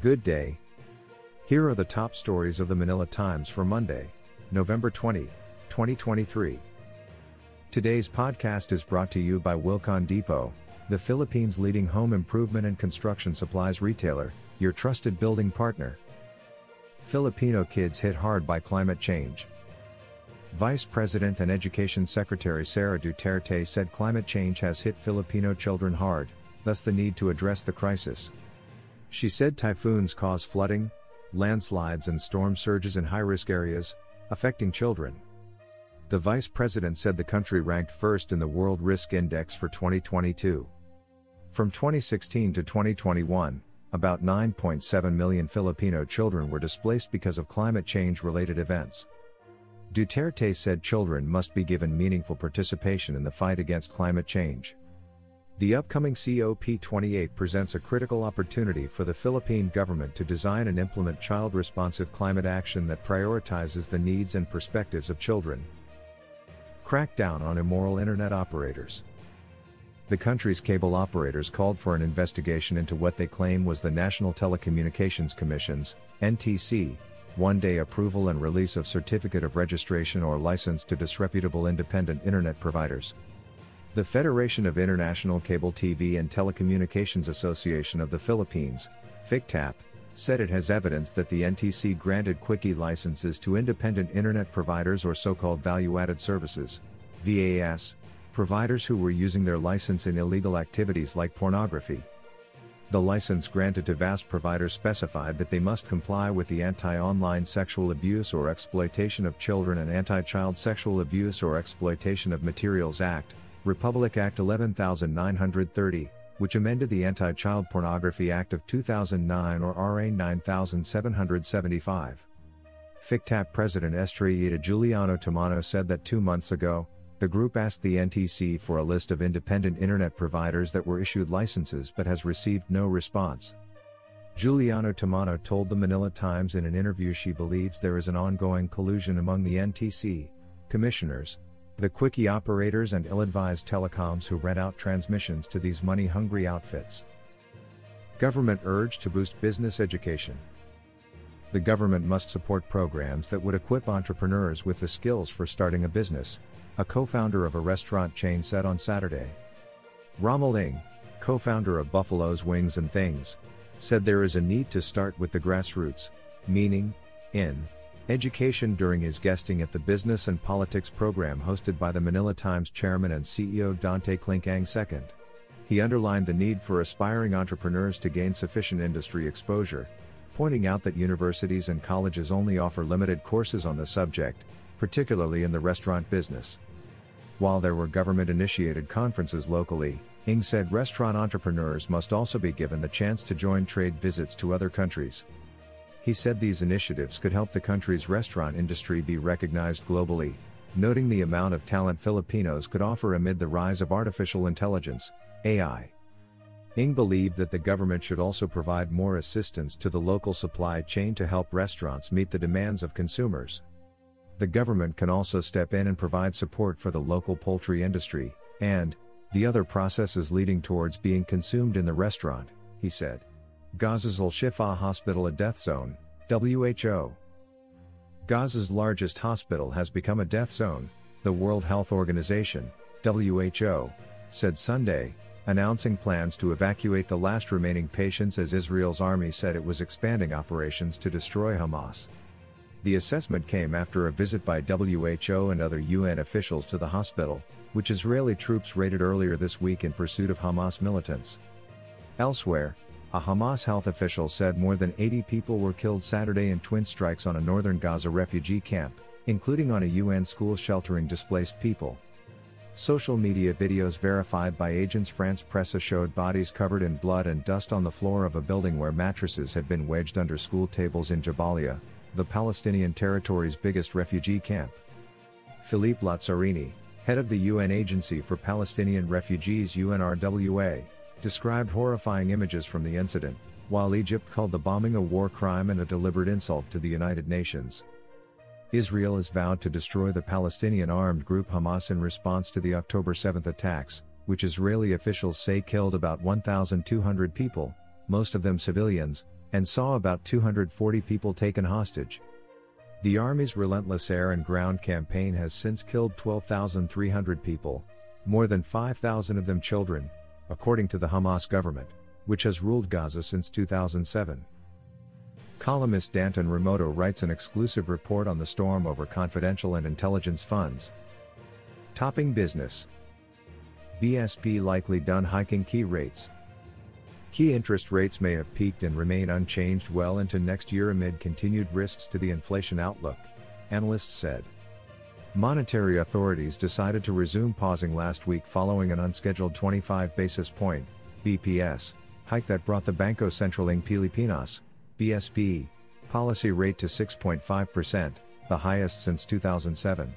Good day. Here are the top stories of the Manila Times for Monday, November 20, 2023. Today's podcast is brought to you by Wilcon Depot, the Philippines' leading home improvement and construction supplies retailer, your trusted building partner. Filipino kids hit hard by climate change. Vice President and Education Secretary Sara Duterte said climate change has hit Filipino children hard, thus the need to address the crisis. She said typhoons cause flooding, landslides and storm surges in high-risk areas, affecting children. The vice president said the country ranked first in the World Risk Index for 2022. From 2016 to 2021, about 9.7 million Filipino children were displaced because of climate change related events. Duterte said children must be given meaningful participation in the fight against climate change. The upcoming COP28 presents a critical opportunity for the Philippine government to design and implement child responsive climate action that prioritizes the needs and perspectives of children. Crackdown on immoral internet operators. The country's cable operators called for an investigation into what they claim was the National Telecommunications Commission's NTC one day approval and release of certificate of registration or license to disreputable independent internet providers. The Federation of International Cable TV and Telecommunications Association of the Philippines, FICTAP, said it has evidence that the NTC granted quickie licenses to independent internet providers or so-called value-added services, VAS, providers who were using their license in illegal activities like pornography. The license granted to VAS providers specified that they must comply with the Anti-Online Sexual Abuse or Exploitation of Children and Anti-Child Sexual Abuse or Exploitation of Materials Act, Republic Act 11930, which amended the Anti-Child Pornography Act of 2009 or RA 9775. FICTAP President Estrellita Juliano Tamano said that two months ago, the group asked the NTC for a list of independent internet providers that were issued licenses but has received no response. Juliano Tamano told the Manila Times in an interview she believes there is an ongoing collusion among the NTC, commissioners, the quickie operators and ill-advised telecoms who rent out transmissions to these money-hungry outfits. Government urged to boost business education. The government must support programs that would equip entrepreneurs with the skills for starting a business, a co-founder of a restaurant chain said on Saturday. Rommel Ng, co-founder of Buffalo's Wings and Things, said there is a need to start with the grassroots, meaning, in education during his guesting at the Business and Politics program hosted by the Manila Times chairman and CEO Dante Klink Ang II. He underlined the need for aspiring entrepreneurs to gain sufficient industry exposure, pointing out that universities and colleges only offer limited courses on the subject, particularly in the restaurant business. While there were government initiated conferences locally, Ng said restaurant entrepreneurs must also be given the chance to join trade visits to other countries. He said these initiatives could help the country's restaurant industry be recognized globally, noting the amount of talent Filipinos could offer amid the rise of artificial intelligence, AI. Ng believed that the government should also provide more assistance to the local supply chain to help restaurants meet the demands of consumers. The government can also step in and provide support for the local poultry industry, and, the other processes leading towards being consumed in the restaurant, he said. Gaza's Al Shifa Hospital a death zone, WHO. Gaza's largest hospital has become a death zone, the World Health Organization, WHO, said Sunday, announcing plans to evacuate the last remaining patients as Israel's army said it was expanding operations to destroy Hamas. The assessment came after a visit by WHO and other UN officials to the hospital, which Israeli troops raided earlier this week in pursuit of Hamas militants. Elsewhere, a Hamas health official said more than 80 people were killed Saturday in twin strikes on a northern Gaza refugee camp, including on a UN school sheltering displaced people. Social media videos verified by Agence France Presse showed bodies covered in blood and dust on the floor of a building where mattresses had been wedged under school tables in Jabalia, the Palestinian territory's biggest refugee camp. Philippe Lazzarini, head of the UN Agency for Palestinian Refugees UNRWA, described horrifying images from the incident, while Egypt called the bombing a war crime and a deliberate insult to the United Nations. Israel has vowed to destroy the Palestinian armed group Hamas in response to the October 7 attacks, which Israeli officials say killed about 1,200 people, most of them civilians, and saw about 240 people taken hostage. The Army's relentless air and ground campaign has since killed 12,300 people, more than 5,000 of them children, according to the Hamas government, which has ruled Gaza since 2007. Columnist Danton Remoto writes an exclusive report on the storm over confidential and intelligence funds. Topping business. BSP likely done hiking key rates. Key interest rates may have peaked and remain unchanged well into next year amid continued risks to the inflation outlook, analysts said. Monetary authorities decided to resume pausing last week following an unscheduled 25 basis point BPS hike that brought the Banco Central ng Pilipinas BSP policy rate to 6.5%, the highest since 2007.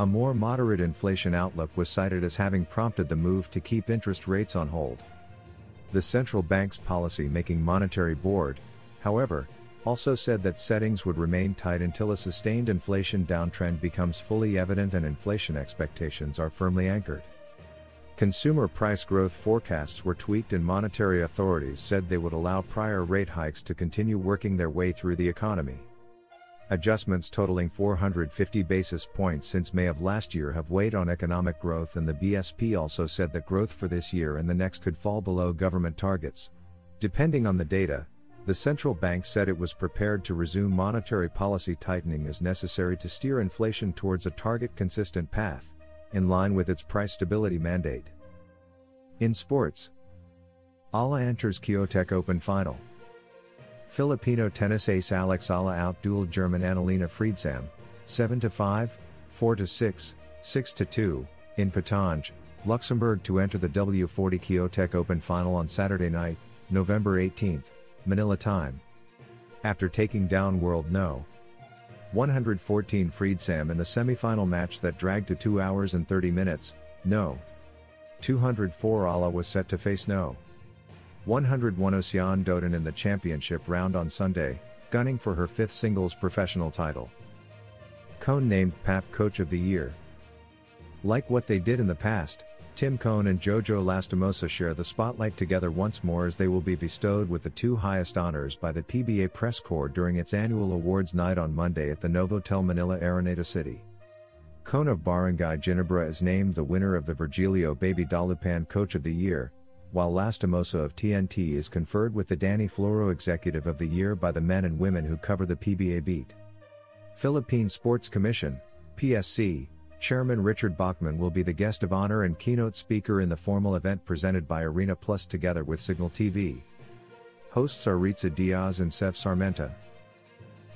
A more moderate inflation outlook was cited as having prompted the move to keep interest rates on hold. The central bank's policy making monetary board, however, also said that settings would remain tight until a sustained inflation downtrend becomes fully evident and inflation expectations are firmly anchored. Consumer price growth forecasts were tweaked and monetary authorities said they would allow prior rate hikes to continue working their way through the economy. Adjustments totaling 450 basis points since May of last year have weighed on economic growth, and the BSP also said that growth for this year and the next could fall below government targets. Depending on the data, the central bank said it was prepared to resume monetary policy tightening as necessary to steer inflation towards a target consistent path, in line with its price stability mandate. In sports, Eala enters Kiotech Open Final. Filipino tennis ace Alex Eala outdueled German Anna-Lena Friedsam, 7-5, 4-6, 6-2, in Petange, Luxembourg to enter the W40 Kiotech Open final on Saturday night, November 18, Manila time. After taking down World No. 114 Friedsam in the semifinal match that dragged to 2 hours and 30 minutes, No. 204 Eala was set to face No. 101 Oceane Dodin in the championship round on Sunday, gunning for her fifth singles professional title. Cone named Pap Coach of the Year. Like what they did in the past, Tim Cone and Jojo Lastimosa share the spotlight together once more as they will be bestowed with the two highest honors by the PBA press corps during its annual awards night on Monday at the Novotel Manila Araneta City. Cone of Barangay Ginebra is named the winner of the Virgilio Baby Dalupan Coach of the Year, while Lastimosa of TNT is conferred with the Danny Floro Executive of the Year by the men and women who cover the PBA beat. Philippine Sports Commission, PSC, Chairman Richard Bachmann will be the guest of honor and keynote speaker in the formal event presented by Arena Plus together with Cignal TV. Hosts are Ritza Diaz and Sev Sarmenta.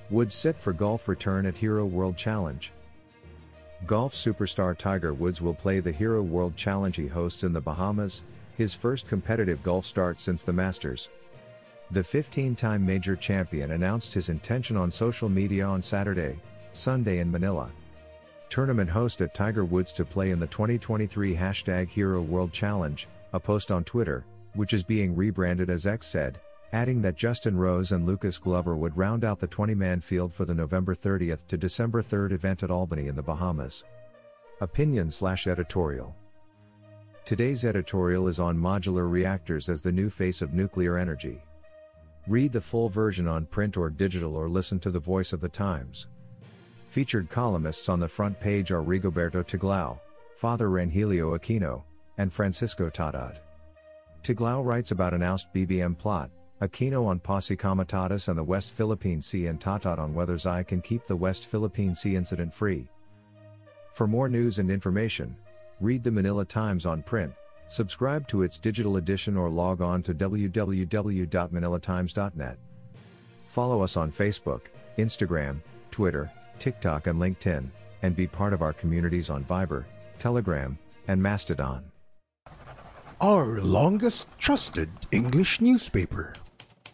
Woods set for golf return at Hero World Challenge. Golf superstar Tiger Woods will play the Hero World Challenge he hosts in the Bahamas, his first competitive golf start since the Masters. The 15 time major champion announced his intention on social media on Saturday, Sunday in Manila. Tournament host at Tiger Woods to play in the 2023 hashtag Hero World Challenge, a post on Twitter, which is being rebranded as X said, adding that Justin Rose and Lucas Glover would round out the 20 man field for the November 30th to December 3rd event at Albany in the Bahamas. Opinion slash editorial. Today's editorial is on modular reactors as the new face of nuclear energy. Read the full version on print or digital or listen to the voice of the Times. Featured columnists on the front page are Rigoberto Tiglao, Father Ranhilio Aquino, and Francisco Tatad. Tiglao writes about an oust BBM plot, Aquino on Posse Comitatus and the West Philippine Sea and Tatad on whether XAI can keep the West Philippine Sea incident free. For more news and information, Read the Manila Times on print, subscribe to its digital edition or log on to www.manilatimes.net. Follow us on Facebook, Instagram, Twitter, TikTok and LinkedIn, and be part of our communities on Viber, Telegram, and Mastodon. Our longest trusted English newspaper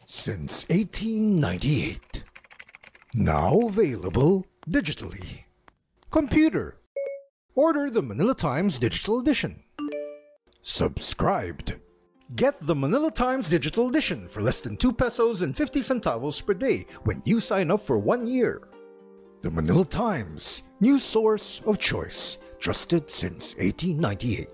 since 1898. Now available digitally. Computer Order the Manila Times Digital Edition. Subscribed. Get the Manila Times Digital Edition for less than 2 pesos and 50 centavos per day when you sign up for one year. The Manila Times, news source of choice, trusted since 1898.